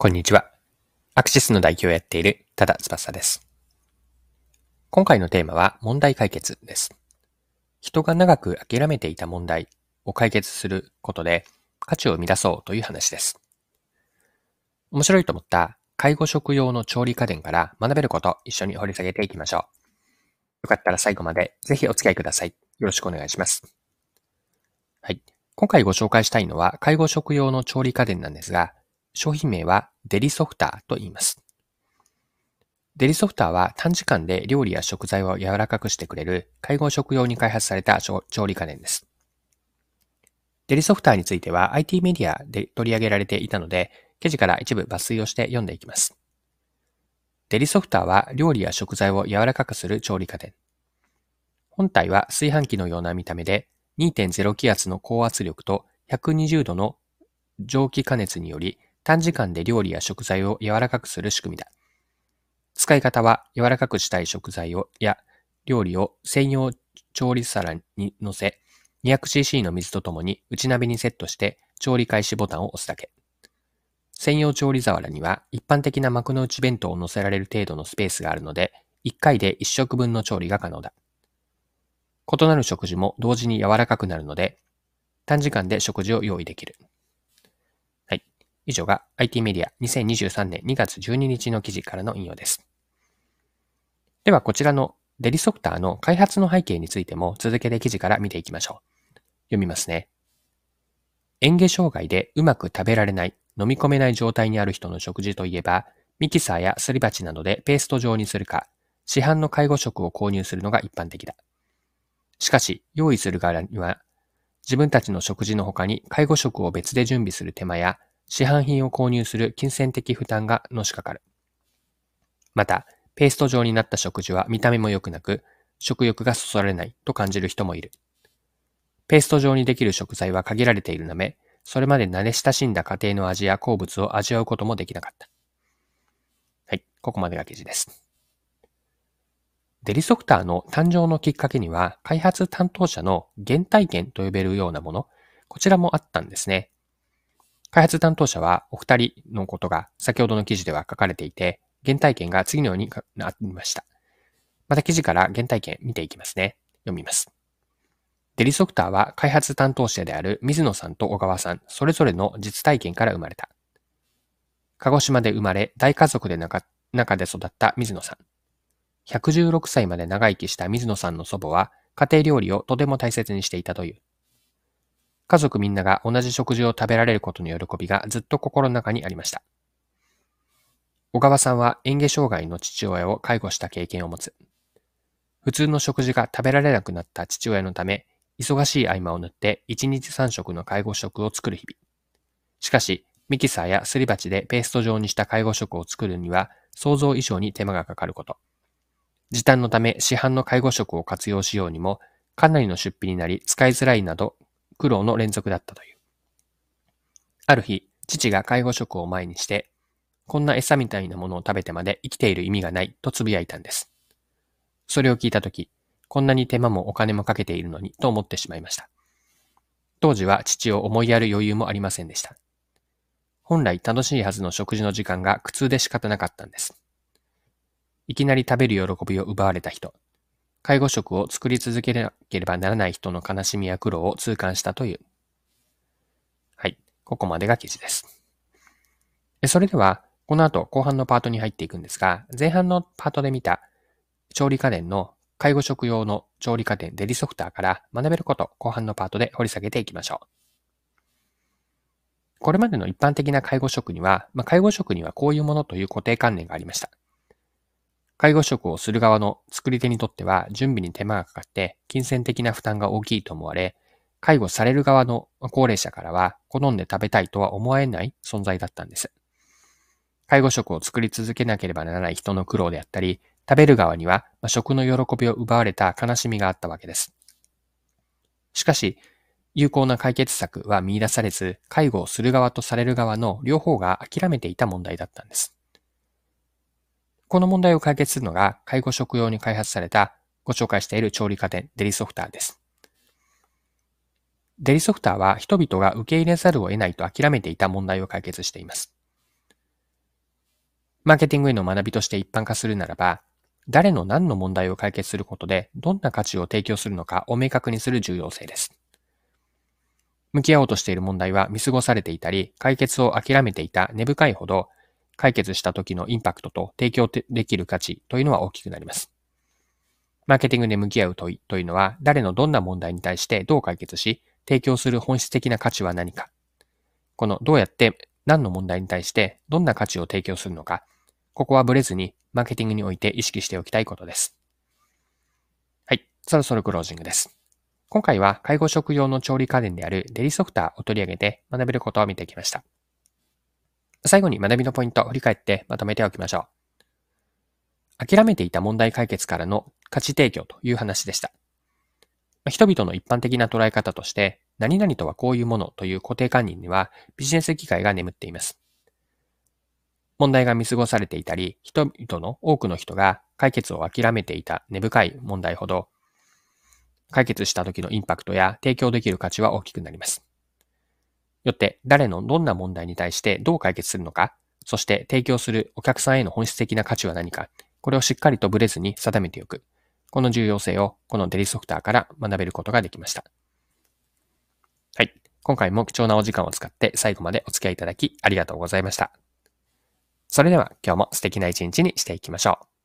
こんにちは。アクシスの代表をやっている多田翼です。今回のテーマは問題解決です。人が長く諦めていた問題を解決することで価値を生み出そうという話です。面白いと思った介護食用の調理家電から学べること一緒に掘り下げていきましょう。よかったら最後までぜひお付き合いください。よろしくお願いします。はい。今回ご紹介したいのは介護食用の調理家電なんですが、商品名はデリソフターと言います。デリソフターは短時間で料理や食材を柔らかくしてくれる介護食用に開発された調理家電です。デリソフターについては IT メディアで取り上げられていたので、記事から一部抜粋をして読んでいきます。デリソフターは料理や食材を柔らかくする調理家電。本体は炊飯器のような見た目で2.0気圧の高圧力と120度の蒸気加熱により短時間で料理や食材を柔らかくする仕組みだ。使い方は柔らかくしたい食材をや料理を専用調理皿に乗せ、200cc の水とともに内鍋にセットして調理開始ボタンを押すだけ。専用調理皿には一般的な幕の内弁当を乗せられる程度のスペースがあるので、1回で1食分の調理が可能だ。異なる食事も同時に柔らかくなるので、短時間で食事を用意できる。以上が IT メディア2023年2月12日の記事からの引用です。ではこちらのデリソフターの開発の背景についても続けて記事から見ていきましょう。読みますね。嚥下障害でうまく食べられない、飲み込めない状態にある人の食事といえば、ミキサーやすり鉢などでペースト状にするか、市販の介護食を購入するのが一般的だ。しかし、用意する側には、自分たちの食事の他に介護食を別で準備する手間や市販品を購入する金銭的負担がのしかかる。また、ペースト状になった食事は見た目も良くなく、食欲がそそられないと感じる人もいる。ペースト状にできる食材は限られているため、それまで慣れ親しんだ家庭の味や好物を味わうこともできなかった。はい、ここまでが記事です。デリソフターの誕生のきっかけには、開発担当者の原体験と呼べるようなもの、こちらもあったんですね。開発担当者はお二人のことが先ほどの記事では書かれていて、原体験が次のようになりました。また記事から原体験見ていきますね。読みます。デリソフターは開発担当者である水野さんと小川さん、それぞれの実体験から生まれた。鹿児島で生まれ、大家族で中中で育った水野さん。116歳まで長生きした水野さんの祖母は、家庭料理をとても大切にしていたという。家族みんなが同じ食事を食べられることの喜びがずっと心の中にありました。小川さんは嚥下障害の父親を介護した経験を持つ。普通の食事が食べられなくなった父親のため、忙しい合間を縫って1日3食の介護食を作る日々。しかし、ミキサーやすり鉢でペースト状にした介護食を作るには想像以上に手間がかかること。時短のため市販の介護食を活用しようにもかなりの出費になり使いづらいなど苦労の連続だったという。ある日、父が介護食を前にして、こんな餌みたいなものを食べてまで生きている意味がないと呟いたんです。それを聞いたとき、こんなに手間もお金もかけているのにと思ってしまいました。当時は父を思いやる余裕もありませんでした。本来楽しいはずの食事の時間が苦痛で仕方なかったんです。いきなり食べる喜びを奪われた人、介護職を作り続けなければならない人の悲しみや苦労を痛感したという。はい。ここまでが記事です。それでは、この後後半のパートに入っていくんですが、前半のパートで見た調理家電の介護食用の調理家電デリソフターから学べること後半のパートで掘り下げていきましょう。これまでの一般的な介護職には、まあ、介護職にはこういうものという固定観念がありました。介護職をする側の作り手にとっては準備に手間がかかって金銭的な負担が大きいと思われ、介護される側の高齢者からは好んで食べたいとは思えない存在だったんです。介護職を作り続けなければならない人の苦労であったり、食べる側には食の喜びを奪われた悲しみがあったわけです。しかし、有効な解決策は見出されず、介護をする側とされる側の両方が諦めていた問題だったんです。この問題を解決するのが介護食用に開発されたご紹介している調理家電デリソフターです。デリソフターは人々が受け入れざるを得ないと諦めていた問題を解決しています。マーケティングへの学びとして一般化するならば、誰の何の問題を解決することでどんな価値を提供するのかを明確にする重要性です。向き合おうとしている問題は見過ごされていたり、解決を諦めていた根深いほど、解決した時のインパクトと提供できる価値というのは大きくなります。マーケティングで向き合う問いというのは、誰のどんな問題に対してどう解決し、提供する本質的な価値は何か。このどうやって何の問題に対してどんな価値を提供するのか。ここはブレずにマーケティングにおいて意識しておきたいことです。はい。そろそろクロージングです。今回は介護食用の調理家電であるデリソフターを取り上げて学べることを見てきました。最後に学びのポイントを振り返ってまとめておきましょう。諦めていた問題解決からの価値提供という話でした。人々の一般的な捉え方として、何々とはこういうものという固定観念にはビジネス機会が眠っています。問題が見過ごされていたり、人々の多くの人が解決を諦めていた根深い問題ほど、解決した時のインパクトや提供できる価値は大きくなります。よって、誰のどんな問題に対してどう解決するのか、そして提供するお客さんへの本質的な価値は何か、これをしっかりとブレずに定めておく。この重要性をこのデリソフターから学べることができました。はい。今回も貴重なお時間を使って最後までお付き合いいただきありがとうございました。それでは今日も素敵な一日にしていきましょう。